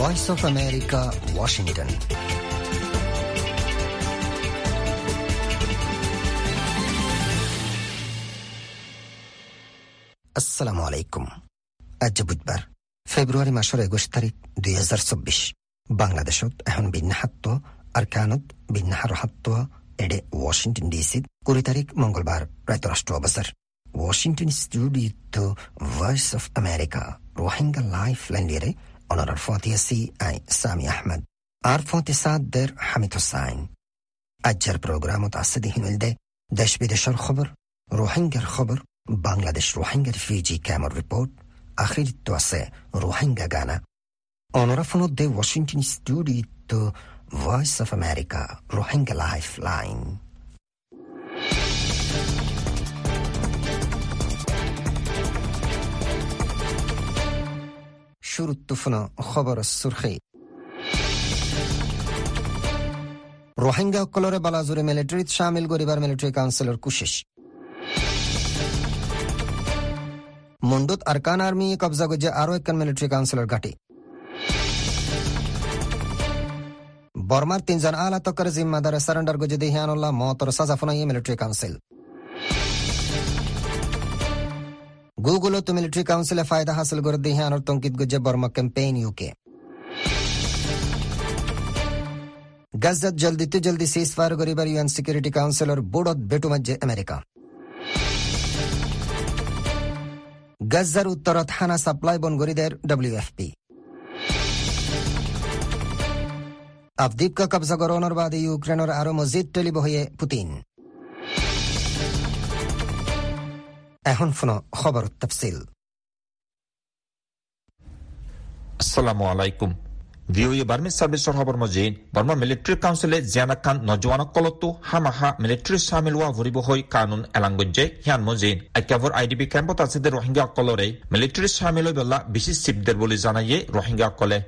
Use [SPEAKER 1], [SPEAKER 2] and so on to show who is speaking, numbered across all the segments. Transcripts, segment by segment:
[SPEAKER 1] Voice of America, Washington. আসসালামু আলাইকুম আজ বুধবার ফেব্রুৱাৰী মাসৰ একৈশ তাৰিখ দুই হাজাৰ চৌব্বিছ বাংলাদেশত এখন বিন্যাহাত্ব আর কানত বিন্যাহারহাত্ব এডে ওয়াশিংটন ডিসিত কুড়ি তারিখ মঙ্গলবার রায়তরাষ্ট্র অবসর। Washington studio Voice of America Rohingya life লাইনলিরে অনরার ফতিয়াসি আই সামি আহমদ আর ফতিসাদের হামিদ হোসাইন আজ্জার প্রোগ্রামত আছে দিহিনলদে দেশ বিদেশের খবর রোহিঙ্গার খবর বাংলাদেশ রোহিঙ্গার ফিজি ক্যামর রিপোর্ট আখিরিত্ব আছে রোহিঙ্গা গানা অনরাফনদে Washington studio Voice of America Rohingya life line শুরুত্তফনা খবর সুরখি। রোহিঙ্গা সকলরে বালাজুরে মিলিটারিত সামিল করিবার মিলিটারি কাউন্সিলর কুশিস মুন্ডুত আরকান আর্মি কবজা গজে আরও একখান মিলিটারি কাউন্সিলর ঘাটি। বর্মার তিনজন আলা তকর জিম্মাদার সারেন্ডার গজে দিহিয়ানুল্লাহ মতর সাজা ফনাইয়ে মিলিটারি কাউন্সিল। তো মিলিটারি কাউন্সিলে ফায়দা হাসিল করে দিহিয়ানোর তঙ্কিত গজে বর্মা ক্যাম্পেইন ইউকে গজত জলদিতে জলদি সিজ ফায়ার করিবার ইউএন সিকিউরিটি কাউন্সিলর বোর্ডত বেটু মাঝে আমেরিকা গজ্জার উত্তরত হানা সাপ্লাই বনগরিদের ডব্লিউএফপি আফদ্বীপকা কবজা গরনের বাদে ইউক্রেনের আরও মসজিদ টেলিব হয়ে পুতিন এখন ফোন খবর, তফসিল।
[SPEAKER 2] আসসালামু আলাইকুম। ভিওএ বার্মিজ সার্ভিসৰ খবৰ মজিদ বৰ্মা মিলিটাৰী কাউন্সিলে জিয়ানাকান নজৱানসকলতো হামাহা মিলিটাৰী চামিল হোৱা ভৰিব হৈ কানুন এলাং গজ্জে হিয়ান মজিদ আক্যাভৰ আই ডি বি কেম্পত আছে দে ৰোহিংগাসকলৰে মিলিটাৰী চামিল হৈ বেলা বেছি চিপদের বুলি জানায়ে ৰোহিংগাসকলে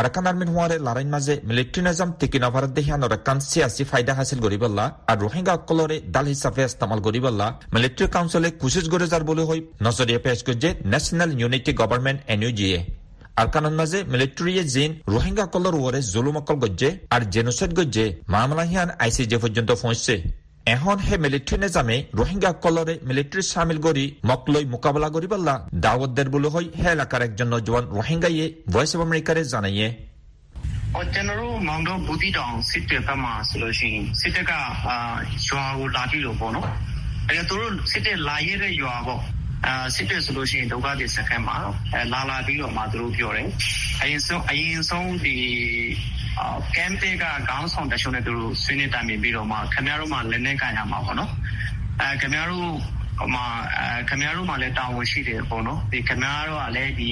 [SPEAKER 2] আরাকান আর্মির হুয়ারে লড়াইর মাঝে মিলিটারি নিজাম টিকি নভারত দেহিয়ান আরাকান সিয়াসি ফায়দা হাসিল করিবল্লা আর রোহিঙ্গা অকলরে দাল হিসাবে ইস্তেমাল করিবল্লা মিলিটারি কাউন্সিলে কুশিস করে যার বলে হই নজরিয়া পেশ করছে ন্যাশনাল ইউনিটি গভর্নমেন্ট এনইউজিএ। আরকানের মাঝে মিলিটারিয়ে জিন রোহিঙ্গা কলর ওরে জুলুম অকল গজ্জে আর জেনোসাইড গজ্জে। মামলা হিয়ান আইসিজে পর্যন্ত পৌঁছছে। এখন হে মিলিটারি নিজামে রোহিঙ্গা কলরে মিলিটারি সামিল করি মকলই মোকাবেলা করি পাল্লা দাওয়াত দের বলে হই হে এলাকার একজন নজওয়ান রোহিঙ্গাইয়ে ভয়েস অফ আমেরিকারে জানাইয়ে
[SPEAKER 3] 我ကျွန်တော်တို့မောင်တော်ဘူးတီတောင်စစ်တပ်ဘက်မှာဆိုလို့ရှိရင်စစ်တပ်ကအာရွာကိုလာပြီးလို့ပေါ့နော်အဲသူတို့စစ်တပ်လာရဲတဲ့ရွာပေါ့အာစစ်တပ်ဆိုလို့ရှိရင်ဒုက္ခသည်စခန်းမှာအဲလာလာပြီးတော့မှသူတို့ပြောတယ်အရင်ဆုံးအရင်ဆုံးဒီ အာကမ်ပေကခေါင်းဆောင်တချို့နဲ့ သူတို့ ဆွေးနွေးတိုင်ပင်ပြီးတော့မှ ခင်ဗျားတို့မှလည်းနဲ့ကန်ရမှာပေါ့နော်အဲခင်ဗျားတို့ဟိုမှာအဲခင်ဗျားတို့မှလည်း တာဝန်ရှိတယ်ပေါ့နော်ဒီခင်ဗျားတို့ကလည်းဒီ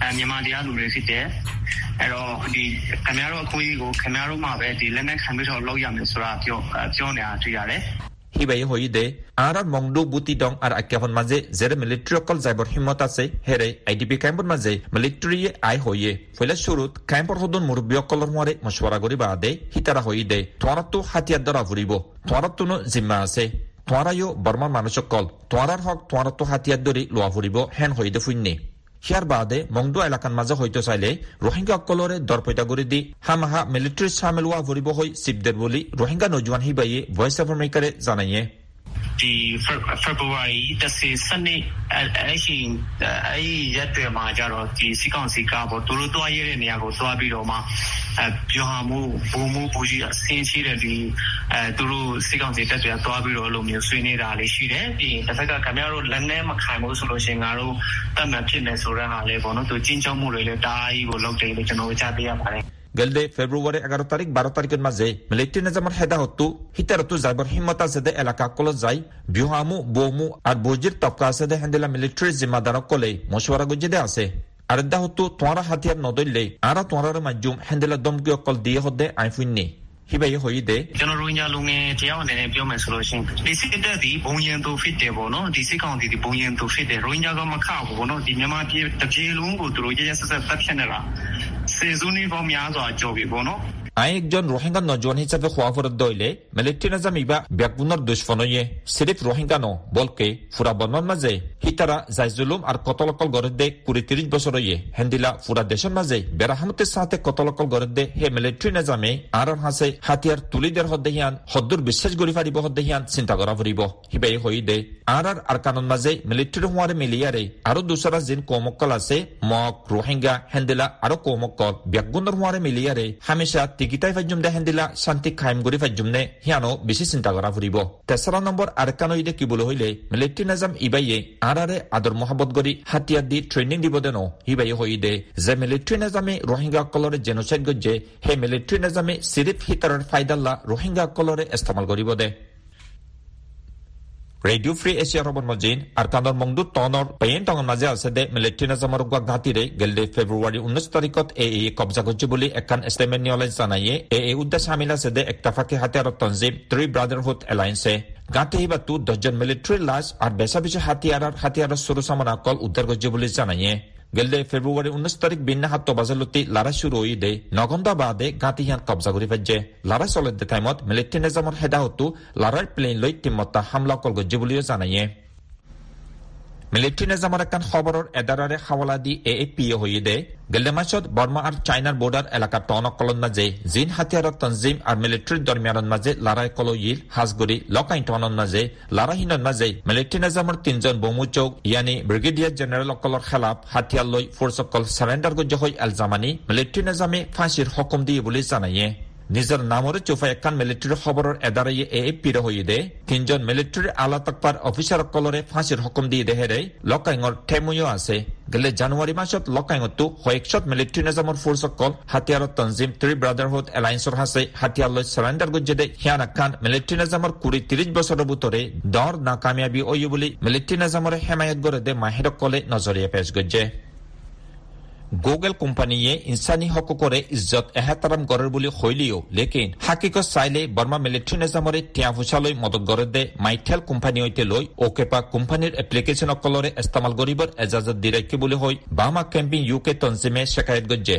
[SPEAKER 3] အဲမြန်မာတရားလူတွေဖြစ်တယ် အဲ့တော့ဒီခင်ဗျားတို့အခွင့်အရေးကို ခင်ဗျားတို့မှပဲဒီလက်နက်ခံပြီးတော့လောက်ရမယ်ဆိုတာပြောပြောနေတာ တွေ့ရတယ်
[SPEAKER 2] হিবাই হইদে আর মংডু বুতি ডং আর আক্যাফন মাঝে জেরে মিলিটারি অকল যাইবর হিম্মত আছে হেরে আইডিপি ক্যাম্পর মাঝে মিলিটারি আই হইয়ে। ফলে শুরুত ক্যাম্পর হদন মুরব্বী অকলর মারে মশওয়ারা করি বাদে হিতারা হইদে তোমার তো হাতিয়ার দ্বারা ফুরিব তোমার তো জিম্মা আছে। তোমারাইও বর্মার মানুষ অকল। তোমার হক তোমার তো হাতিয়ার ধরি লোয়া ফুরিব হেন হইদে ফুইনে হিয়ার বাদে মংডু এলাকার মাঝে হইতে চাইলে রোহিঙ্গা অকলরে দরপৈতা করে দি হামাহা মিলিটারি সামিল হওয়া ভরিব হই শিবদের বলি রোহিঙ্গা নজওয়ান হিবাইয়ে ভয়েস অফ আমেরিকারে জানাইয়ে।
[SPEAKER 3] ဒီ February 10စနေအဲ့ရှိအဲ့ရက်တွေမှာကြတော့ဒီစီကောင်စီကားပေါ့သူတို့တွားရတဲ့နေရာကိုသွားပြီးတော့မှအဲပြောဟာမှုဘုံမှုပူကြီးအစင်းရှိတဲ့ဒီအဲသူတို့စီကောင်စီတက်တွေကသွားပြီးတော့လို့မျိုးဆွေးနေတာလေးရှိတယ်ပြီးရင်တစ်ဖက်ကခင်ဗျားတို့လက်နဲ့မခံဘူးဆိုလို့ရှိရင်ငါတို့တတ်မှတ်ဖြစ်နေဆိုတဲ့ဟာလေးပေါ့နော်သူကျင်းချောင်းမှုတွေလည်းတားကြီးကိုလောက်တယ်လို့ကျွန်တော်ကြားသိရပါတယ်
[SPEAKER 2] গেলদে ফেব্রুয়ারি এগারো তারিখ বারো তারিখের মাঝে মিলিটারি নিজামের হেদা হতো হিতারতো যাইবার হিম্মত আছে দে এলাকা কল যাই বিহামু বৌমু আর বজির তপকা আছে দে হেন্দেলা মিলিটারি জিম্মাদার কলে মশওয়ারা গজ্জে দে আছে আর দা হতো তোমারা হাতিয়ার নদইলে আরা তোমার মাধ্যম হেন্দেলা দমকি অকল দিয়ে হদে আইফুন্নি হিবাই হইদে
[SPEAKER 3] ကျွန်တော်တို့ညာလူငယ်တယောက်အနေနဲ့ပြောမယ်ဆိုလို့ရှိရင်ဒီစစ်တပ်ဒီဘုံရင်သူဖြစ်တယ်ပေါ့နော်ဒီစစ်ကောင်စီဒီဘုံရင်သူဖြစ်တယ်ရိုဟင်ဂျာကမခဘူးပေါ့နော်ဒီမြန်မာပြည်တစ်ပြည်လုံးကိုသူတို့ရရဆက်ဆက်တပ်ဖြတ်နေတာ စေစုနေပေါင်းများစွာကြော်ပြီပေါ့နော်
[SPEAKER 2] আই একজন রোহিঙ্গা নজওয়ান হিসাবে খোয়া ফরত দইলে মিলিটারি নাজাম ইবা ব্যাগুনের দুশ্মনয়ে সিরিফ রোহিঙ্গা ন বলকে ফুরা বর্ণন মাঝে হিতারা জাইজুলুম আর কতলকল গরদে কুড়ি তিরিশ বছর ইয়ে হেন্দিলা ফুরা দেশের মাঝে বেড়াহামতের সাথে কতলকল দে হে মিলিটারি নাজামে আর হাসে হাতিয়ার তুলি দের হদ্দে হিয়ান হদ্দুর বিশ্বাস গরি ফারিব হদ্দে হিয়ান চিন্তা করা ফুরিব হিবাই হই দে আর আর আর কানন মাঝে মিলিটারি হওয়ারে মিলিয়ারে আরও দুসরা জিন কৌমক্কল আছে মক রোহিঙ্গা হেন্দিলা আরও কৌমক্কল ব্যাগুনের হওয়ারে মিলিয়ারে হামেশা টিকিটাই ফাজ্যুম দেখেন দিলা শান্তি খাইম গরি ফাজ্যুম নে হিয়ানো বেশি চিন্তা করা ফুরিব তেসরা নম্বর আর কানইদে কি বলে হইলে মিলিটারি নাজাম ইবাইয়ে আর আরে আদর মহাবত গরি হাতিয়ার দি ট্রেনিং দিব দেন হিবাই হই দে যে মিলিটারি নাজামে রোহিঙ্গা কলরে জেনোসাইড গজ্জে হে মিলিটারি নাজামে সিরিফ হিতারের ফাইদাল্লা রোহিঙ্গা কলরে ইস্তেমাল কৰিব দে ৰেডিঅ' ফ্ৰী এছিয়াৰ হ'ব মজিন আৰু কান্দৰ মংদু টনৰ পেইন টঙৰ মাজে আছে দে মিলেট্ৰিনা নাজামৰ গুৱা ঘাটিৰে গেলদে ফেব্ৰুৱাৰী ঊনৈছ তাৰিখত এ এ কব্জা কৰিছে বুলি এখন ষ্টেটমেণ্ট নিয়লাইন্স জানায়ে এ এ উদ্দেশ্য সামিল আছে দে একটাফাকে হাতিয়াৰৰ তঞ্জিম ত্ৰি ব্ৰাদাৰহুড এলায়েন্সে গাঁতে হিবাতো দহজন মিলিট্ৰীৰ লাজ আৰু বেচা বেচা হাতিয়াৰৰ হাতিয়াৰৰ চৰু অকল উদ্ধাৰ কৰিছে বুলি জানায়ে গেলদে ফেব্রুয়ারি উনিশ তারিখ বিন্না হাত বাজালতি লারা শুরু দে নগন্দা বাদে গাঁতি হিয়ান কবজা করি ফেজে। লারা চলে দে টাইমত মিলিটারি নিজামৰ হেদাহতো লাৰাৰ প্লেন লৈ তিম্মতা হামলা কল গজ্জি বুলিও জানায়ে মিলিটাৰী এখন খবৰৰ এদাৰাৰে হাৱালা দি এ এ পি হৈ দে। গেল্ডেমাছত বৰ্মা আৰু চাইনাৰ বৰ্ডাৰ এলেকা টনকলৰ মাজে জিন হাতিয়াৰৰ তঞ্জিম আৰু মিলিটাৰীৰ দৰমিয়ানৰ মাজে লাৰাই কলো ইল হাজগুৰি লকাইন টনৰ মাজে লাৰাহীনৰ মাজে মিলিটাৰী নিজামৰ তিনিজন বমুচৌক ইয়ানি ব্ৰিগেডিয়াৰ জেনেৰেলসকলৰ খেলাফ হাতিয়াৰ লৈ ফৰ্চসকল চাৰেণ্ডাৰ গজ্য হৈ এলজামানি মিলিটাৰী নিজামে ফাঁচীৰ হুকুম দিয়ে বুলি জানায়ে। নিজৰ নামৰে চুফা এখন মিলিটাৰী খবৰৰ এদাৰাইয়ে এ এ পিৰ হৈ দে তিনজন মিলিটাৰী আলা তকপাৰ অফিচাৰসকলৰে ফাঁচীৰ হুকুম দি দেহেৰে লকাইঙৰ ঠেমুয়ো আছে। গেলে জানুৱাৰী মাহত লকাইঙতো কয়েকশত মিলিটাৰী নিজামৰ ফোৰ্চসকল হাতিয়াৰৰ তঞ্জিম ত্ৰি ব্ৰাদাৰহুড এলায়েন্সৰ হাছে হাতিয়াৰলৈ চাৰেণ্ডাৰ গজ্জে দে। সিয়ান খান মিলিটাৰী নিজামৰ কুৰি ত্ৰিশ বছৰৰ বুটৰে দৰ নাকামিয়াবী অয়ু বুলি মিলিটাৰী নিজামৰে হেমায়ত গড়ে দে মাহিৰকলে নজৰীয়া পেছ গজ্জে। গুগল কোম্পানীয়ে ইনচানী হকুকৰে ইজ্জত এহেতাৰাম গড়ৰ বুলি শৈলীও। লেকিন হাকিকত চাইলে বৰ্মা মিলিট্ৰী নিজামৰে তিয়া ফুচালৈ মদত গড়ে দে, মাইথেল কোম্পানী সৈতে লৈ অকেপা কোম্পানীৰ এপ্লিকেশ্যনসকলৰে ইস্তেমাল কৰিবৰ এজাজত দি ৰাখি বুলি হৈ বামা কেম্পিং ইউ কে তঞ্জিমে শেকায়ত গজ্জে।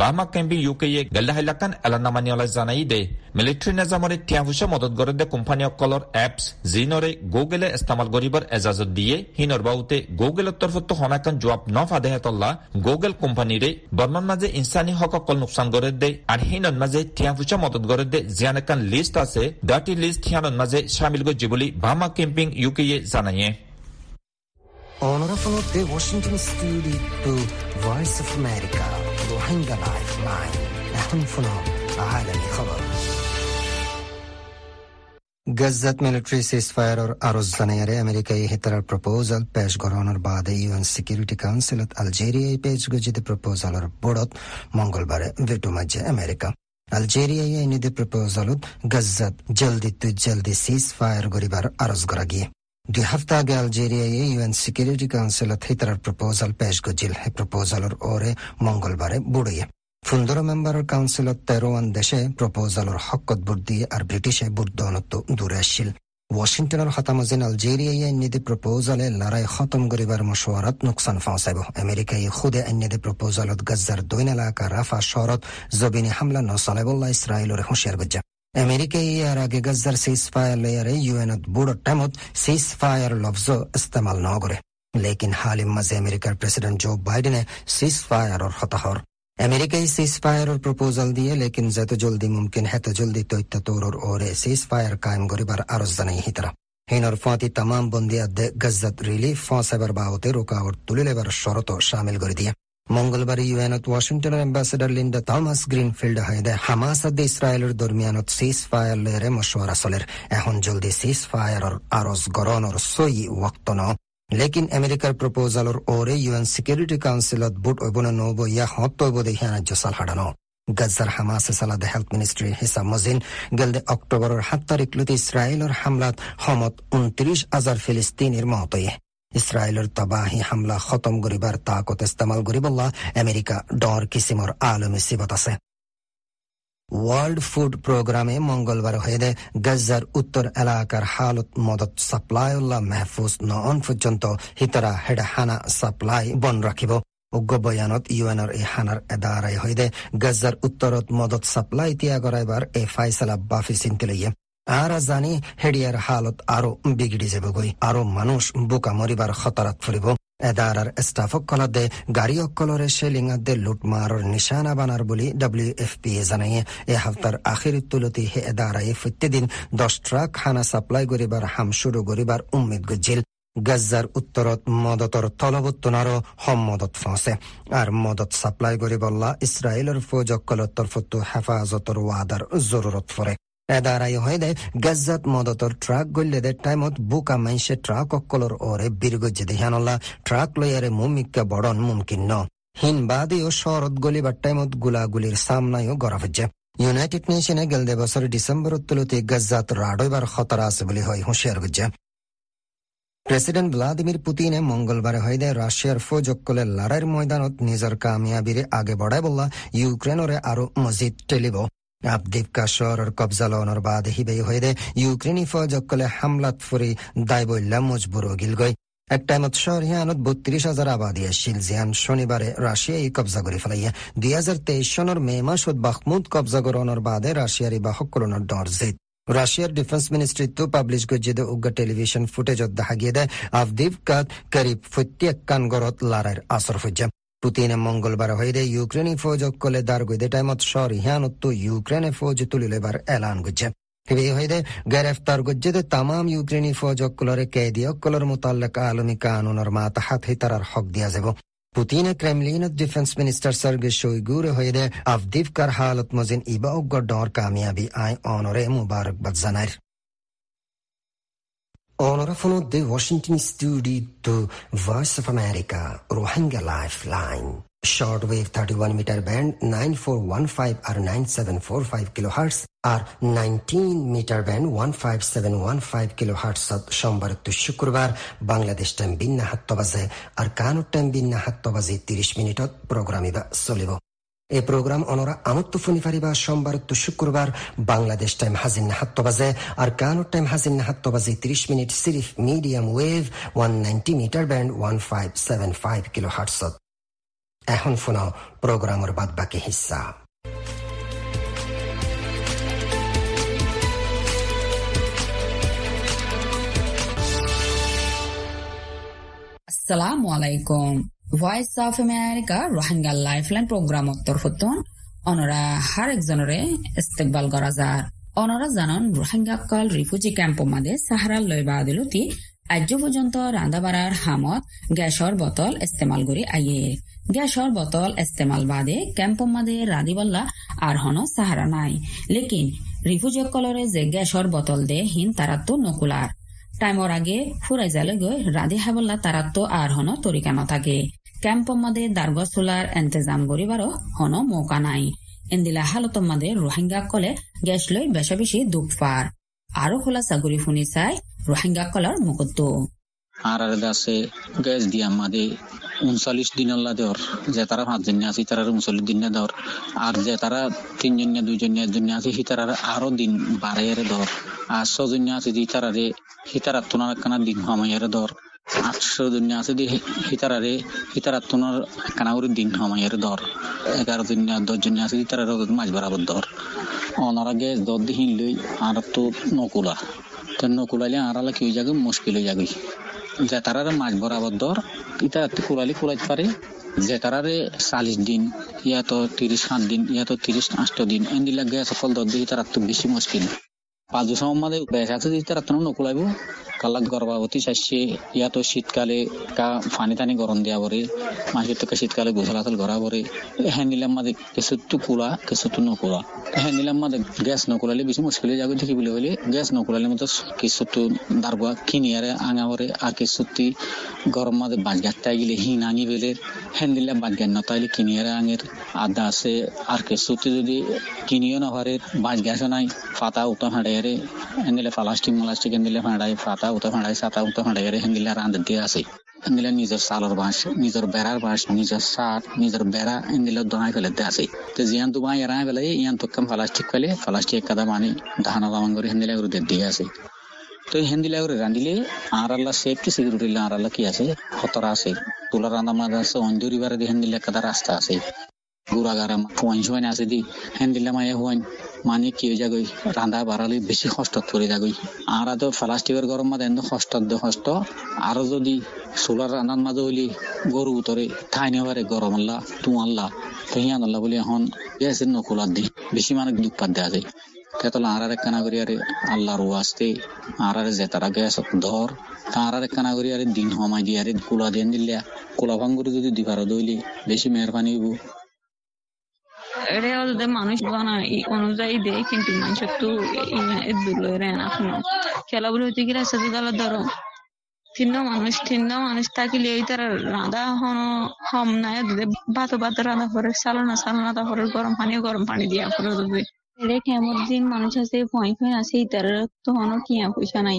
[SPEAKER 2] বামা কেম্পিং ইউ কে গেল্লাহিলাকান এলানামানিয়ালাই জানাই দে মিলিটাৰী নিজামৰে তিয়া মদত গড়ে দে কোম্পানীসকলৰ এপছ যিনৰে গুগলে ইস্তেমাল কৰিবৰ এজাজত দিয়ে হিনৰ বাউতে গুগলৰ তৰফতো হনাকান জবাব নফাদেহে তল্লা গুগল কোম্পানীৰে বৰ্ণন মাজে ইনচানী হকসকল নোকচান গড়ে দে আৰু হিনৰ মাজে তিয়া মদত গড়ে দে জিয়ান একান লিষ্ট আছে ডাৰ্টি লিষ্ট হিয়ানৰ মাজে চামিল গজ্জি বুলি বামা কেম্পিং ইউ কে জানায়ে
[SPEAKER 1] Honorable de Washington Studio to Voice of America روحينجا لايف لاين نحن فنو عالمي خبر গজ্জাত military cheese ফায়াৰৰ আৰজ জানায়াৰে আমেৰিকাই হিতাৰৰ প্ৰপ'জাল পেছ কৰাৰ বাদে ইউ এন ছিকিউৰিটি কাউন্সিলত আলজেৰিয়াই পেছ গজিত প্ৰপ'জালৰ বোৰ্ডত মংগলবাৰে ভেটো মাজ্যে আমেৰিকা আলজেৰিয়াই এনিদে প্ৰপ'জালত গজ্জাত জলদি তু জলদি চিজ ফায়াৰ কৰিবাৰ আৰজ কৰাগিয়ে দুই সপ্তাহ আগে আলজেৰিয়াই ইউ এন ছিকিউৰিটি কাউন্সিলত হিতাৰৰ প্ৰপ'জাল পেছ গজিল সেই প্ৰপ'জালৰ ওৰে মংগলবাৰে বুড়িয়ে পনেরো মেম্বারের কাউন্সিলত তেরোয়ান দেশে প্রপোজালর হকত ভোট দিয়ে আর ব্রিটিশে ভোট দনত্ব দূরে আসছিল ওয়াশিংটনের হতামজিন আলজেরিয়াই নিদে প্রপোজালে লড়াই খতম করিবার মশওয়ারাত নোকসান ফাঁসাইব আমেরিকাই খুদে আন্যদে প্রপোজালত গাজ্জার দৈন এলাকা রাফা শহরত জবিনী হামলা নচলাইবল্লা ইসরায়েলরে হুঁশিয়ার গজ্জা আমেরিকাই ইয়ার আগে গাজ্জার সিজ ফায়ার লেয়ারে ইউএনত বুড়োর টাইমত সিজ ফায়ার লফজ ইস্তেমাল ন করে লেকিন হালিম মাঝে আমেরিকার প্রেসিডেন্ট জো বাইডেনে সিজ ফায়ারর হতাহর আমেরিকাই সিজ ফায়াৰৰ প্ৰপ'জাল দিয়ে লেকিন যত জলদি মুমকিন হেত জলদি তথ্য তোৰৰ ওৰে সিজ ফায়াৰ কায়েম কৰিবাৰ আৰজ জানাই হিতৰা হিনৰ ফাঁতি তামাম বন্দী আদে গজ্জাত রিলিফ ফাঁসাবার বাবতে রোকাওট তুলে লেবার শরত সামিল করে দিয়ে মঙ্গলবার ইউএনত ওয়াশিংটনের এম্বাসেডর লিন্ডা থমাস গ্রিনফিল্ড হাইদে হামাস আদে ইসরায়েলের দরমিয়ানত সিজ ফায়ার লেরে মশওয়ারা চলের এখন জলদি সিজ ফায়ারর আরজ গরণর সই ওয়াক্ত ন। লেকিন আমেরিকার প্রপোজালর ওরে ইউএন সিকিউরিটি কাউন্সিলত বুট ওইবন নব ইয়া হত ওইব দেখি আনাজ্য সাল হাডানো গাজ্জার হামাসে সালাদে হেলথ মিনিস্ট্রি হিসাব মজিন গেলদে অক্টোবরের সাত তারিখ লুতে ইসরায়েলের হামলাত সমত উনত্রিশ হাজার ফিলিস্তিনির মহতয়ে ইছৰাইলৰ তবাহী হামলা খতম কৰিবৰ তাকত ইস্তেমাল কৰিবলা আমেৰিকা ডৰ কিচিমৰ আলমী চিবত আছে। ৱৰ্ল্ড ফুড প্ৰগ্ৰামে মংগলবাৰ হৈদে গজ্জাৰ উত্তৰ এলাকাৰ হালত মদত ছাপ্লাইল্লা মেহফুজ নন পৰ্যন্ত হিতৰা হেড হানা সাপ্লাই বন্ধ ৰাখিব। উগ্ৰ বয়ানত ইউ এনৰ এই হানাৰ এদাৰাই হৈদে গজ্জাৰ উত্তৰত মদত ছাপ্লাই ত্যাগৰাইবাৰ এই ফাইচালা বাফি চিন্তিলৈয়ে। আর জানি হেডিয়ার হালত আরও বিগিড়ি যাবগৈ আরও মানুষ বোকা মরিবার খতরাত ফুরিব এদারার স্টাফসকলদে গাড়ী অকলরে শেলিঙাদে লুটমাৰৰ নিশানা বানার বুলি ডব্লিউ এফ পি এ জানাইয়ে এ হাফতার আখির তুলতি হে এদারাই প্রত্যেকদিন দশ ট্রাক খানা সাপ্লাই করিবার হাম শুরু করিবার উম্মিদ গজিল। গাজ্জার উত্তরত মদতর তলবত্তনারও হম মদত ফসে আর মদত সাপ্লাই করিবল্লা ইসরায়েলের ফৌজকলত তরফতো হেফাজতর ওয়াদার জরুরত ফরে এদারাই হয়দে গাজ্জাত মদতর ট্রাক গল্লেদে টাইমত বুকা মাইসে ট্রাক অক্কলর ওরে বীরগজ্জে দেহানল্লা ট্রাক লয়ারে মুমিক্কা বড়ন মুমকিন ন হিন বাদিও শরৎ গলিবার টাইমত গুলাগুলির সামনায়ও গড়া হচ্ছে ইউনাইটেড নেশনে গেলদে বছর ডিসেম্বর তুলতে গাজ্জাত রাডইবার খতরা আছে বলে হয় হুঁশিয়ার গজ্জা প্রেসিডেন্ট ভ্লাদিমির পুতিনে মঙ্গলবারে হইদে রাশিয়ার ফৌজকলে লড়াইয়ের ময়দানত নিজের কামিয়াবিরে আগে বড়ায় বললা ইউক্রেনরে আরও মজিদ টেলিব আবদিপকা শহরের কবজা লওয়ানোর বাদ হিবে হইদে ইউক্রেনি ফৌজকলে হামলাত ফুরি দায় বললা মজবুর গিল গই। এক টাইমত শহর হিয়ানত বত্রিশ হাজার আসছিল জিয়ান শনিবারে রাশিয়া এই কবজা করে ফেলাইয়া। দুই হাজার তেইশ সনের মে মাসত বাহমুদ কবজা করানোর বাদে রাশিয়ার বাহক করোনার ডর জিত। রাশিয়ার ডিফেন্স মিনিস্ট্রি তো পাবলিশ গজ্জিদে উগ্র টেলিভিশন ফুটেজত দেখা গিয়ে দেয় আফদিভকাত করিব প্রত্যেক গরত লারাইর আসর ফুজ্জা। 푸틴의 몽골 바라 회데 유크레니 포조 콜레 다르고 데타이못 쇼리 하노토 유크레네 포조 툴레 바라 엘란 구제 এই হইদে গ্রেফতার দে তামাম ইউক্রেনি ফৌজ অক্কলরে কেদি অক্কলর মোতাল্লাক আলমী কানুনের মাতাহাত হিতারার হক দিয়া যাব। পুতিনে ক্রেমলিনত ডিফেন্স মিনিস্টার সার্গে শৈগুর হইদে আফদিফকার হালত মজিন ইবা অগ্গ ডর কামিয়াবি আই অনরে মুবারকবাদ জানায় Onorafono de Washington Studio Voice of America, Rohingya Lifeline. Shortwave 31 meter band 9415 or 9745 kilohertz R nineteen metre band one five seven one five kilohertz সোমবার তো শুক্রবার বাংলাদেশ টাইম বিন্যা হাত্ত বাজে আর কানুর টাইম বিন্যা হাত্ত বাজে তিরিশ মিনিটত প্রোগ্রাম চলিব এই প্রোগ্রাম অনরা আমত্ত ফুনি ফারিবা সোমবার তো শুক্রবার বাংলাদেশ টাইম হাজিন হাত্ত বাজে আর কানুর টাইম হাজিন হাত্ত বাজে 30 minute সিরিফ medium wave 190 metre band 1575 kilohertz এখন শোনাও প্রোগ্রামের বাদ বাকি হিস্সা
[SPEAKER 4] আসসালামু আলাইকুম। Voice of America Rohingya lifeline programme তরফতন অনরা হার একজনরে ইস্তেকবাল করা যার অনরা জানন রোহিঙ্গা কল রিফিউজি ক্যাম্প মাদে সাহারা লইবা দিলতি আজ পর্যন্ত রান্দাবাড়ার হামত গ্যাসর বোতল ইস্তেমাল করি আইয়ে গ্যাসর বোতল ইস্তেমাল বাদে ক্যাম্প মাদে রাদিবল্লা আর হন সাহারা নাই। লেকিন রিফিউজি কলরে যে গ্যাসর বোতল দে হিন তারা তো নকুলার টাইমর আগে যালে গৈ ৰাধি হাবল্লা তারাত্ত আর হন তৰিকা নাথাকে ক্যাম্প মাদে দার্গ সোলার এন্তেজাম করিবারও হন মৌকা নাই। এন্দিলা হালত মাদে রোহিঙ্গা কলে গেছ লৈ বেশা বেছি দুখ পাৰ। আৰু খোলা চাগুৰি শুনি চাই রোহিঙ্গা কলৰ মুকুদ্দ
[SPEAKER 5] আর আছে গ্যাস দিয়া মাদে উনচল্লিশ দিন দেওয়ার। যে তারা পাঁচজন আছে তারা উনচল্লিশ দিন দেওয়ার। আর যে তারা তিনজন দুইজন একজন আছে সি তারা আরও দিন বাড়াইয়ারে দর আর ছজন আছে যে তারারে হিতারা তোনার একখানা দিন হামাইয়ারে দর আটশো দিন আছে দি হিতারারে হিতারা তোনার একখানা করে দিন হামাইয়ারে দর এগারো দিন দশ জন আছে দি তারা মাছ বরাবর দর অনারা গ্যাস দর দিহিন লই আর তো নকুলা। তো নকুলাইলে আর আলা কেউ যাবে? মুশকিল হয়ে যাবে। যে তারারে মাছ বরাবর দর ইটা কুলালি কুলাইতে পারে। যে তারারে চাল্লিশ দিন, ইয়া তো তিরিশ সাত দিন, ইয়া তো তিরিশ আষ্ট দিন এন্দিলা গ্যাস সকল দর দিয়ে তারা তো বেশি মুশকিল। পাঁচ বছর মধ্যে বেশ আছে তারা তো নকুলাইব কালাক গর্ভাবতী চাইছে। ইয়াতো শীতকালে কা পানি টানি গরম দিয়া পরে মাসের থেকে শীতকালে গোসল আসল ঘরা পরে হ্যাঁ নিলাম মাঝে কিছুতো কুলা কিছুতো নকুলা। হ্যাঁ নিলাম মাঝে গ্যাস নকুলালে বেশি মুশকিল হয়ে যাবে দেখি বলে হলে। গ্যাস নকুলালে মতো কিছুতো দারবা কিনিয়ারে আঙা পরে আর কিছুতি গরম মাঝে বাঁচ গাছতে গেলে হিন আঙি বেলে হ্যাঁ দিলাম বাঁচ গান নতাইলে কিনিয়ারে আঙের আদা আছে আর কিছুতি যদি কিনিও না পারে গ্যাস নাই ফাতা উতা হাঁড়াইয়ারে এনে প্লাস্টিক মালাস্টিক এনে হাঁড়াই ফাতা উতা ফাঁড়াই সাতা উতা রান্ধ দিয়ে আছে। এন্দিলা নিজের সালর বাঁশ, নিজের বেড়ার বাঁশ, নিজের সার, নিজের বেড়া এন্দিলা দনাই ফেলাতে আছে। তো জিয়ান তো বাঁ এরাই ফেলে, ইয়ান তো কাম প্লাস্টিক ফেলে প্লাস্টিক কাদা মানি ধানা দামান করে হেন্দিলা করে দিয়ে আছে। তো হেন্দিলা করে রান্ধিলে আর আল্লাহ সেফটি সিকিউরিটি আর আল্লাহ কি আছে? খতরা আছে। তোলা রান্না মাঝে আছে, অঞ্জুরি বারে দিয়ে হেন্দিলা কাদা রাস্তা আছে। গুড়াগারা ফুয়াইন সুয়াইন আছে দি হেন্দিলা মায়ে হুয়াইন মানে কি যাগই রান্ধা বাড়ালে বেশি কষ্ট পড়ে যাগই আর তো প্লাস্টিকের গরম মাঝে এত কষ্ট কষ্ট। আরও যদি সোলার রান্নার মাঝে হইলে গরু উতরে ঠাই নেবারে গরম আল্লাহ তু আল্লাহ তহিয়ান আল্লাহ বলে এখন গ্যাসের নকুলার দি বেশি মানে দুধ পাত দেওয়া যায়। তেতলা আর এক কানা করি আরে আল্লাহর ওয়াস্তে আর আরে জেতারা গ্যাস ধর আর এক কানা করি আরে দিন হমাই দিয়ে আরে কুলা দিয়ে দিলে কুলা ভাঙ্গুরি যদি দিবার দইলে বেশি মেহরবানি হইব
[SPEAKER 6] এটা হচ্ছে মানুষ বানা এই অনুযায়ী দেয়, কিন্তু মানুষের তো দুলো রেন এখন খেলাগুলো হইতে গেলে সাথে তালা ধরো। তিন্ন মানুষ তিন্ন মানুষ থাকিলে এই তার রাঁধা হন, হম নাই ভাত ভাত রাঁধা করে সালানা সালানা তারপরে গরম পানি গরম পানি দিয়া করে দেবে এটা কেমন দিন মানুষ আছে পয় পয় আছে তার তো হন, কিয়া পয়সা নাই।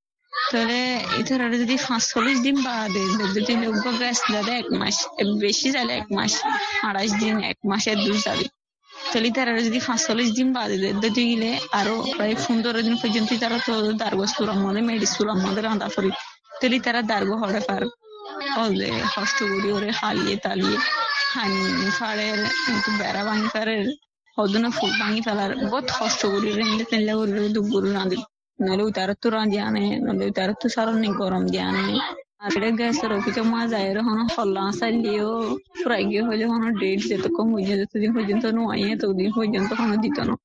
[SPEAKER 6] তাহলে এটার যদি পাঁচ চল্লিশ দিন বাদে, যদি লোক গ্যাস দাদা এক মাস, বেশি যাবে এক মাস, আড়াইশ দিন, এক মাসের দুই যাবে। তাহলে তারা যদি পাঁচ চল্লিশ দিন বাদে দিতে গেলে আরও প্রায় পনেরো দিন পর্যন্ত তারা তো দার্গো সুরাম মধ্যে মেডিসুরাম মধ্যে রান্না তাহলে তারা দার্গো হরে পার ওলে কষ্ট করি ওরে হালিয়ে তালিয়ে হানি ফাড়ের বেড়া ভাঙি ফাড়ের হদনে ফুল ভাঙি ফেলার বহুত কষ্ট করি রেন্দে তেলে করি দুপুর রাঁধি নলে উতার তো রাঁধি আনে নলে উতার তো সারণে গরম দিয়ে আনে আর এটা গ্যাসের অফিসে মা যায় হন হল্লা চালিয়েও প্রায় গিয়ে হলে হন ডেট যেতক্ষণ হয়ে যতদিন পর্যন্ত নোয়াই ততদিন পর্যন্ত দিত না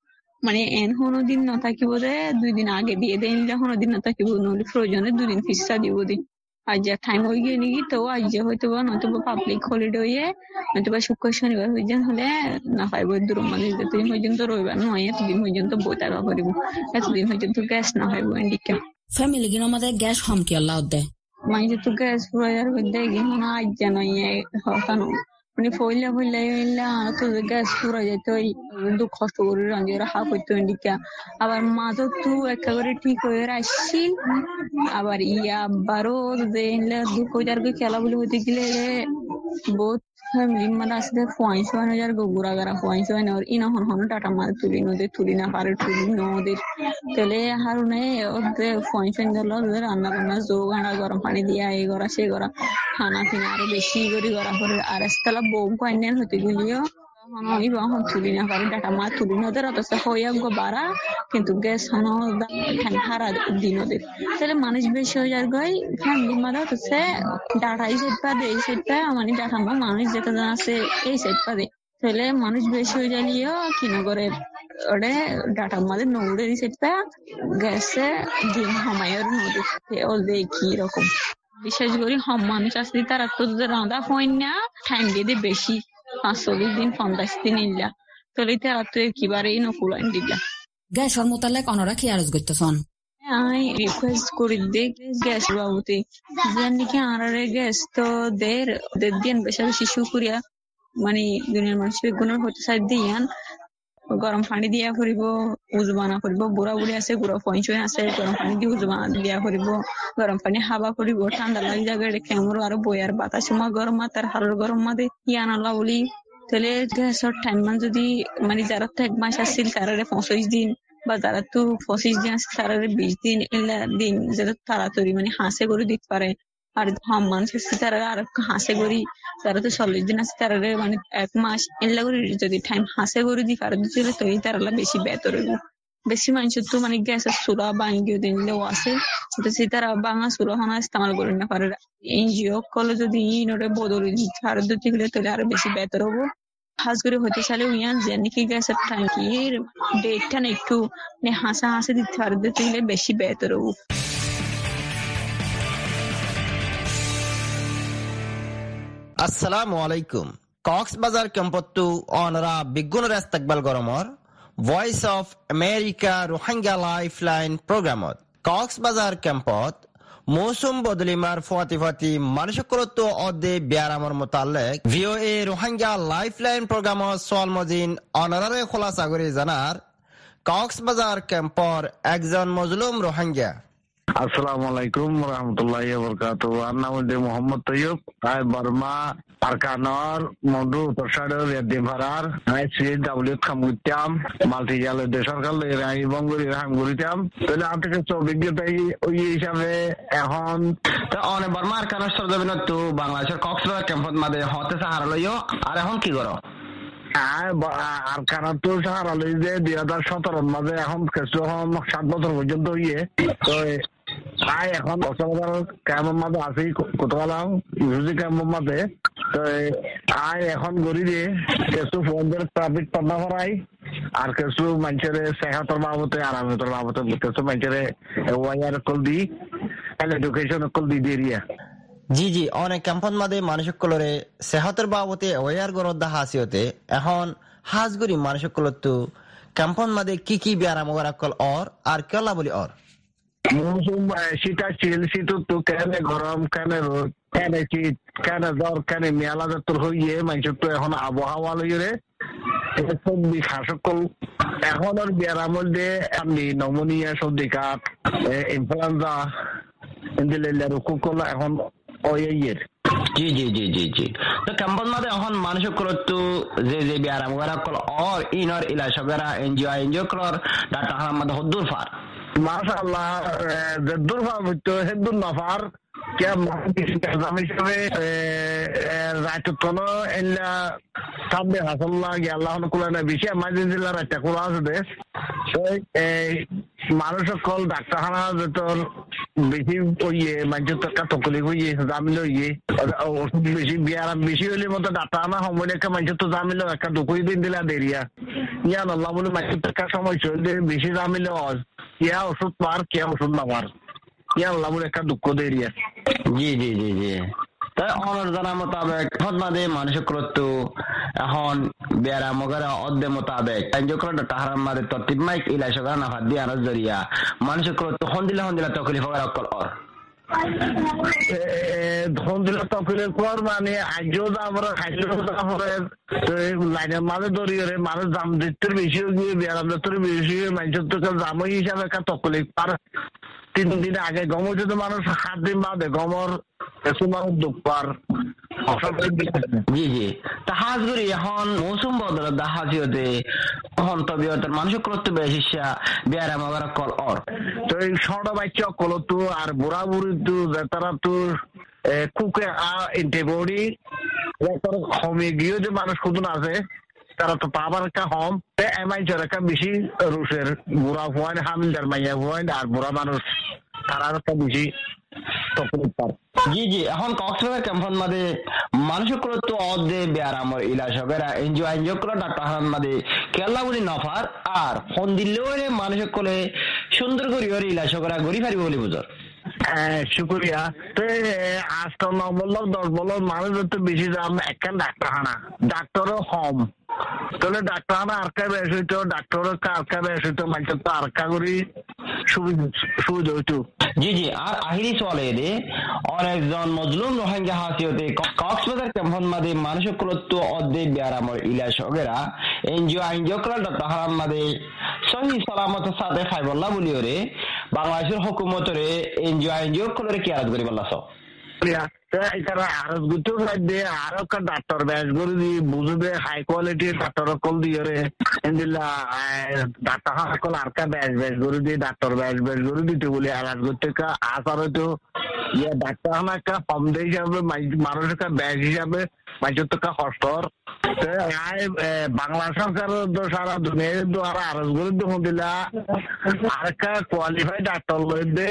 [SPEAKER 6] মানে এন হনো দিন না থাকিব রে দুই দিন আগে দিয়ে দেন নিলে দিন না থাকিব নহলে প্রয়োজনে দুদিন ফিসা দিব দি আজ যা টাইম হয়ে গিয়ে নাকি তো আজ যে হয়তো বা নয়তো বা পাবলিক হলিডে হয়ে নয়তো বা শুক্র শনিবার হয়ে যান হলে না পাইব দূর মানে যতদিন পর্যন্ত রবিবার নয় এতদিন পর্যন্ত বই থাকা করিব। এতদিন পর্যন্ত গ্যাস না হইব এদিকে।
[SPEAKER 4] ফ্যামিলি কিন্তু আমাদের গ্যাস হম কি আল্লাহ দেয়
[SPEAKER 6] মানে তো গ্যাস ফুরাইয়ার আর দেয় না আজ জানো হকানো মানে ফইলে ফইলে ইলা তো গ্যাস পুরা যেত দুঃখ কষ্ট করে রাঁধি রাখা করতো এদিকে আবার মাঝে তো একেবারে ঠিক হয়ে আসছিল আবার ইয়া আবারও যে ইলা দুঃখ যার খেলা বলে হইতে গেলে বহুত ফ্যামিলি মানে আসলে হয় না যার গোবুরা গারা হয় না ওর ইনা হন হন টাটা মার তুলি নদে তুলি না পারে, তুলি নদের। তেলে হারুনে ওদের পয়েন্ট হয় দিল ওদের রান্না বান্না, জো গাড়া, গরম পানি দিয়া, এই করা সে করা খানা পিনা আরও বেশি করি করা করে। আর এসতলা বউ কন্যান হতে গেলিও তুলি না ডাটা মা তুলি অথচ বাড়া, কিন্তু গ্যাস হন হারা দিন ওদের। তাহলে মানুষ বেশি হয়ে যার গই ফ্যামিলি মারা হচ্ছে ডাটা এই সাইড এই সাইড পা মানে ডাটা মা মানুষ যেটা আছে, এই তাহলে মানুষ বেশি হয়ে যালিও কিনা করে ওরে ডাটা মাদের নৌড়ে এই সাইড পা গ্যাসে দিন হমায়ের নদী ওল দেখি রকম? বিশেষ করে হম মানুষ আসলে তারা তো রাঁধা হয় না দিয়ে বেশি পাঁচ চল্লিশ দিন পঞ্চাশ দিন ইল্লা। আর তারা তো একেবারেই নকুলাইন দিলা
[SPEAKER 4] গ্যাস মোতালেক কনরা কি আরজ করতেছন?
[SPEAKER 6] আই রিকোয়েস্ট করি দে গ্যাস বাবুতে। যেন নাকি আরারে গ্যাস তো দের দের দিন বেশি শিশু করিয়া মানে দুনিয়ার মানুষের গুণের হতে সাইড দিয়ান। গরম পানি দিয়া করিব উজবানা করিব বুড়া বুড়ি আছে গুড়া পয়সা আছে গরম পানি দিয়ে উজবানা দিয়া করিব গরম পানি হাবা করিব ঠান্ডা লাগি জায়গা রেখে আমার আরও বইয়ার বাতাস মা গরম মা তার হারের গরম মা দে ইয়ান আল্লাহ বলি তাহলে গ্যাসের টাইম মান যদি মানে যারা তো এক মাস আসছিল তারা পঁচিশ দিন, বা যারা তো পঁচিশ দিন আছে তারা বিশ দিন, এলা দিন যারা তাড়াতাড়ি মানে হাসে করে দিতে পারে আর হাম মানুষ আছে তারা আর হাসে করি, তারা তো চল্লিশ দিন আছে তারা মানে এক মাস এলা করে যদি টাইম হাসে করে দি পারে দিতে তো এই তারা বেশি বেতর বেশি মানুষের তো মানে গ্যাসের চুলা বাঙ্গিও দিলেও আছে। সেটা সে তারা বাঙা চুলা হনা ইস্তেমাল করে না পারে এনজিও কলে যদি ইনরে বদলে দিতে পারে দিতে গেলে তাহলে আরও বেশি বেতর হব। খাস করে হতে চাইলে উইয়ান যে নাকি গ্যাসের ট্যাঙ্কির ডেটটা না একটু মানে হাসা হাসে দিতে পারে দিতে গেলে বেশি বেতর হব।
[SPEAKER 7] আসসালামু আলাইকুম। কক্সবাজার কেম্পত্তু অনরা বিগুণর ইস্তেকবাল গরমর Voice of America Rohingya life line প্রোগ্রামত Cox's Bazar কেম্পত মৌসুম বদলিমার ফুয়াতি ফুয়াতি মানুষকলত্ব অদে বিয়ারামর মোতালেক VOA Rohingya life line programme সোয়াল মজিন অনারারে খোলাসা করে জানার কক্সবাজার ক্যাম্পর একজন মজলুম রোহাঙ্গা
[SPEAKER 8] আসসালামু আলাইকুম রহমতুল্লাহ বরকাত আর নাম হচ্ছে মোহাম্মদ তৈয়ব। আই বর্মা, আরকানর মধু প্রসাদ আই ডাব্লিউ খামগুতাম মাল্টি জাল সরকার আই বঙ্গুরি হামগুরিতাম তাহলে আমার থেকে অভিজ্ঞতাই ওই হিসাবে এখন
[SPEAKER 7] অনেক বর্মা, আরকানর সরজমিন তো বাংলাদেশের কক্সবাজার ক্যাম্পত মাদে হতে সাহারা লইও। আর এখন কি করো?
[SPEAKER 8] আর কারণ তো সাহারা লই যে দুই হাজার সতেরোর মাঝে এখন সাত বছর পর্যন্ত ইয়ে। তো আই এখন মাঝে আছি ইউজি মাঝে তো আই এখন গড়ি দিয়ে কিছু ফোনদের ট্রাফিক পান্না করাই আর কিছু মানুষের সেহাতর কিছু মানুষের ওয়াইয়ার কল দি এডুকেশন কল দি দিয়ে
[SPEAKER 7] জি জি, অনেক ক্যাম্পন মাদে মানুষ কলরে সেহতের বাবতে ওয়ার গরদ্দা হাসিওতে এখন হাজগুড়ি মানুষ কলতো ক্যাম্পন মাদে কি কি ব্যারাম কল অর আর কেলা বলি অর
[SPEAKER 8] মৌসুম শীতা তো কেন গরম কেন রোদ কেন শীত কেন জ্বর কেন মেলা তোর হইয়ে মানুষের তো এখন আবহাওয়া লইরে সর্দি খাসকল এখন আর বিয়ারার মধ্যে নমনিয়া সর্দি কাঠ ইনফ্লুয়েঞ্জা এখন ওয়ের
[SPEAKER 7] জি জি জি জি জি। তো মাদে এখন মানুষ করতো যে যে বিয়ারাম ওরা কল অর ইনর ইলা সগরা এনজিও এনজিও কলর ডাটা হাম মাদে হদ্দুর ফার
[SPEAKER 8] মাশাআল্লাহ ফার হইতো হেদ্দুর নাফার কে মাহমুদ হিসাবে রাইত তোনো এলা সামনে হাসাল্লাহ গিয়াল্লাহ কুলানা বেশি মাঝে জেলা রাইতা কুলা আছে দেশ মানুষ সময় দিলা দেরিয়া। বলে একটা সময় চললে বেশি জামিল ইয়া ওষুধ পার কে ওষুধ না
[SPEAKER 7] জি জি জি জি তাই অনর জানা মোতাবেক করতো এখন বেড়া মগরা অদ্দে মোতাবেক করতো তাহার মাদে তরতিব মাইক ইলাই না নাফা দিয়ে আনার জরিয়া মানুষ করতো হন্দিলা হন্দিলা তকলি ফগর অকল অর
[SPEAKER 8] মানে মানুষ দাম দিতে বেশি হয়ে গিয়ে বেড়া দিতে বেশি মানুষের তো দাম হিসাবে একটা তকলিক পার তিন দিন আগে গমর যদি মানুষ সাত দিন বাদে গমর কিছু মানুষ দুঃখ পার
[SPEAKER 7] জি জি। তাহাজ করি এখন মৌসুম বদল দাহাজিওতে এখন তবে মানুষ করতে মগারা কল অর।
[SPEAKER 8] তো এই ছোট বাচ্চা কল তো আর বুড়া বুড়ি তো তো কুকে আ এন্টিবডি কমে গিয়েও যে মানুষ কত আছে পয়েন্ট হামিলদার মাইয়া পয়েন্ট আর বুড়া মানুষ
[SPEAKER 7] জি জি এখন কক্সবাজার ক্যাম্পন মাদে মানুষ তো অদে বেয়ারামর ইলা সবেরা এনজিও এনজিও করে ডাক্তার মাদে কেলা বলি নফার আর ফোন দিলেও মানুষ কলে সুন্দর করি ইলা সগরা গড়ি ফারিব বলি বুঝর
[SPEAKER 8] শুক্রিয়া তো আজ ন বলল দশ বলল মানুষ তো বেশি দাম একখান ডাক্তারখানা ডাক্তারও কম। তাহলে ডাক্তারখানা আরকা বেশ হইতো ডাক্তারও আরকা বেশ হইতো মানুষের তো আরকা করি সুবিধা হইতো
[SPEAKER 7] জি জি আর আহিরি চলে রে অনেকজন মজলুম রোহিঙ্গা হাসিওতে কক্সবাজার ক্যাম্পন মাদে মানুষ কুলত্ব অদ্দে বিয়ারামর ইলা সগেরা এনজিও আইনজিও করা তাহারাম মাদে সহি সালামত সাথে খাইবল্লা বলিও রে বাংলাদেশের হকুমতরে এনজিও আইনজিও কলরে কি আরাজ করি বললাস
[SPEAKER 8] এখানে আরজ গুতো দে, আরও একটা ডাক্তার ব্যাস করে দি বুঝবে হাই কোয়ালিটি ডাক্তার কল দিয়ে রে। সকল আর কা ব্যাস ব্যাস করে দি ডাক্তার ব্যাস ব্যাস করে দিতে বলে আরাজ করতে কা আসার তো ইয়া ডাক্তার হানা কা, কম দে হিসাবে মানুষ কা ব্যাস হিসাবে মানুষের তো কা হস্তর বাংলা সরকার সারা দুনিয়ার দ্বারা আরজ করে দিলা আর কা কোয়ালিফাইড ডাক্তার লই দে।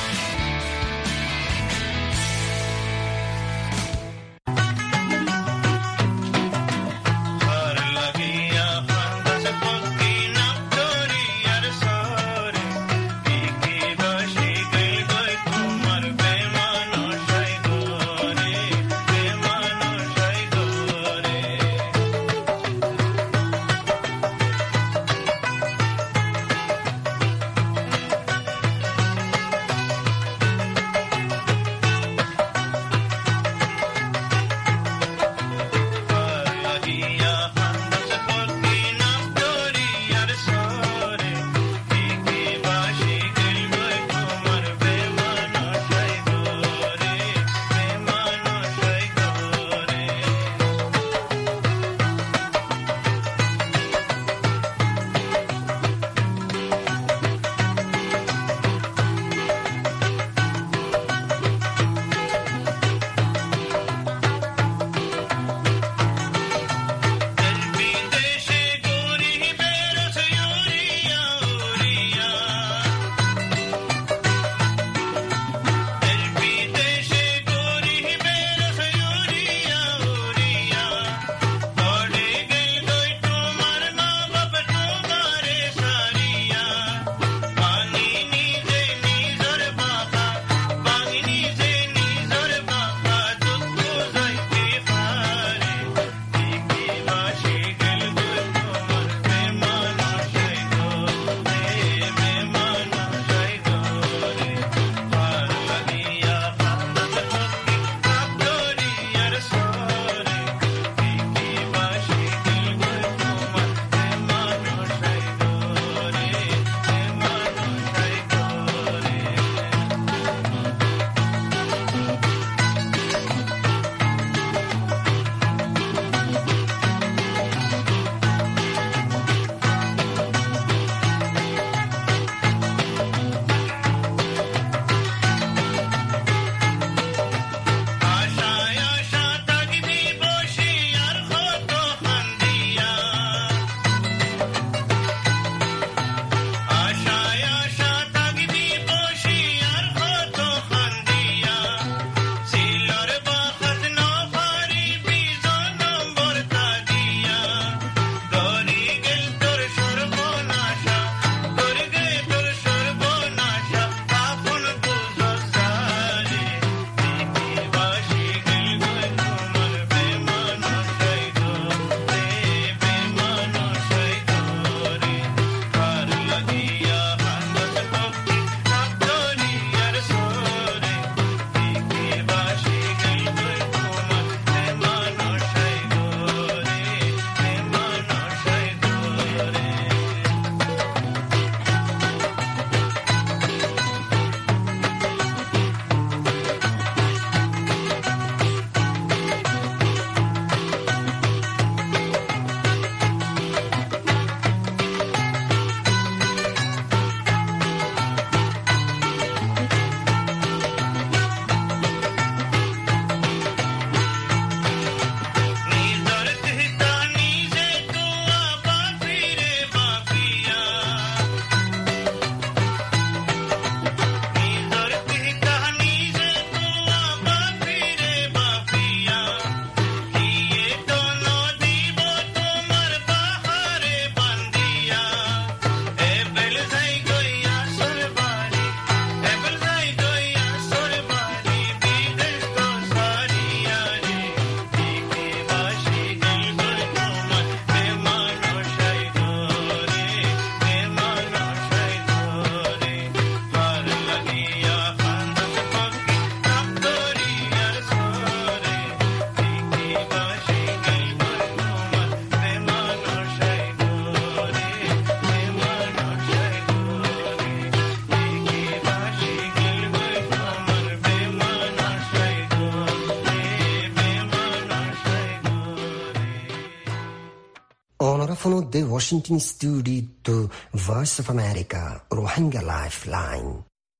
[SPEAKER 1] Washington studio Voice of America Rohingya life line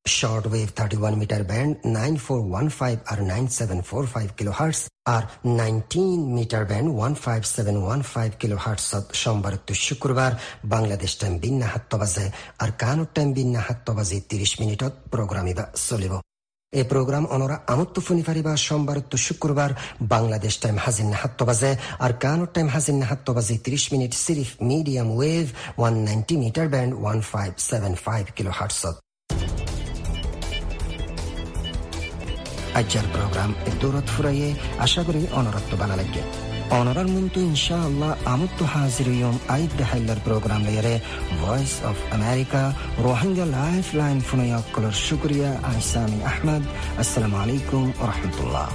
[SPEAKER 1] short wave thirty one metre band nine four one five R nine seven four five kilohertz R nineteen metre band one five seven one five kilo হার্টসত সোমবার তো শুক্রবার Bangladesh time বিন্না সাতটা বাজে আর কানুর time বিন্না সাতটা বাজে ত্ৰিশ মিনিটত প্ৰগ্ৰাম ইবা চলিব এই প্রোগ্রাম অনরা আমত্ত ফুনি ফারিবা সোমবার তো শুক্রবার বাংলাদেশ টাইম হাজির নাহাত্ত বাজে, আর কানোর টাইম হাজির নাহাত্ত বাজে ত্রিশ মিনিট সিরিফ medium wave one ninety metre band one five seven five kilo হার্টসত আজ্জার প্রোগ্রাম দূরত ফুরাইয়ে আশা করি অনরত্ব বানা লাগে অনরার মুন্তু ইনশা আল্লাহ আমত্ত হাজির ইয়ম আইদ হাইলার প্রোগ্রাম লেয়ারে Voice of America Rohingya life line ফুনয়া কলর শুক্রিয়া আহসামি আহমদ আসসালামু আলাইকুম রহমতুল্লাহ